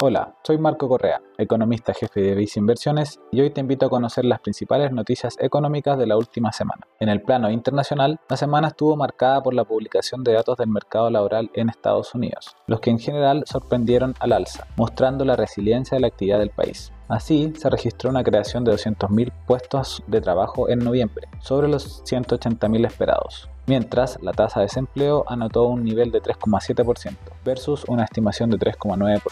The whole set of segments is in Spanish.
Hola, soy Marco Correa, economista jefe de Vice Inversiones y hoy te invito a conocer las principales noticias económicas de la última semana. En el plano internacional, la semana estuvo marcada por la publicación de datos del mercado laboral en Estados Unidos, los que en general sorprendieron al alza, mostrando la resiliencia de la actividad del país. Así, se registró una creación de 200.000 puestos de trabajo en noviembre, sobre los 180.000 esperados, mientras la tasa de desempleo anotó un nivel de 3,7% versus una estimación de 3,9%.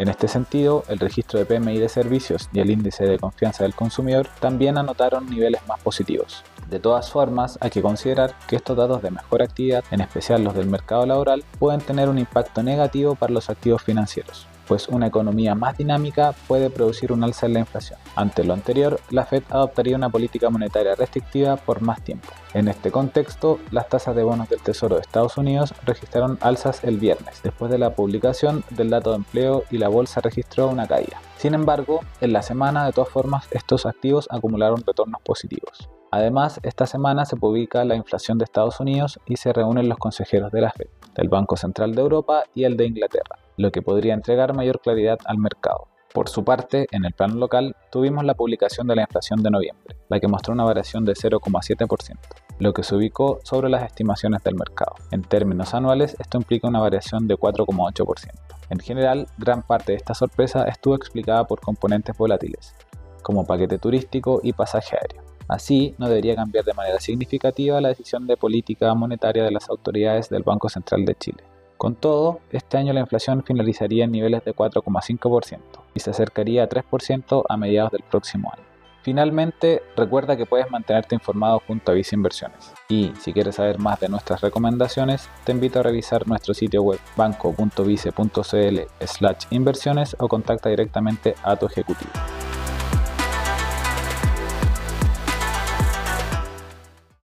En este sentido, el registro de PMI de servicios y el índice de confianza del consumidor también anotaron niveles más positivos. De todas formas, hay que considerar que estos datos de mejor actividad, en especial los del mercado laboral, pueden tener un impacto negativo para los activos financieros pues una economía más dinámica puede producir un alza en la inflación. Ante lo anterior, la Fed adoptaría una política monetaria restrictiva por más tiempo. En este contexto, las tasas de bonos del Tesoro de Estados Unidos registraron alzas el viernes, después de la publicación del dato de empleo y la bolsa registró una caída. Sin embargo, en la semana, de todas formas, estos activos acumularon retornos positivos. Además, esta semana se publica la inflación de Estados Unidos y se reúnen los consejeros de la Fed, del Banco Central de Europa y el de Inglaterra lo que podría entregar mayor claridad al mercado. Por su parte, en el plano local, tuvimos la publicación de la inflación de noviembre, la que mostró una variación de 0,7%, lo que se ubicó sobre las estimaciones del mercado. En términos anuales, esto implica una variación de 4,8%. En general, gran parte de esta sorpresa estuvo explicada por componentes volátiles, como paquete turístico y pasaje aéreo. Así, no debería cambiar de manera significativa la decisión de política monetaria de las autoridades del Banco Central de Chile. Con todo, este año la inflación finalizaría en niveles de 4,5% y se acercaría a 3% a mediados del próximo año. Finalmente, recuerda que puedes mantenerte informado junto a Vice Inversiones. Y si quieres saber más de nuestras recomendaciones, te invito a revisar nuestro sitio web banco.vice.cl/inversiones o contacta directamente a tu ejecutivo.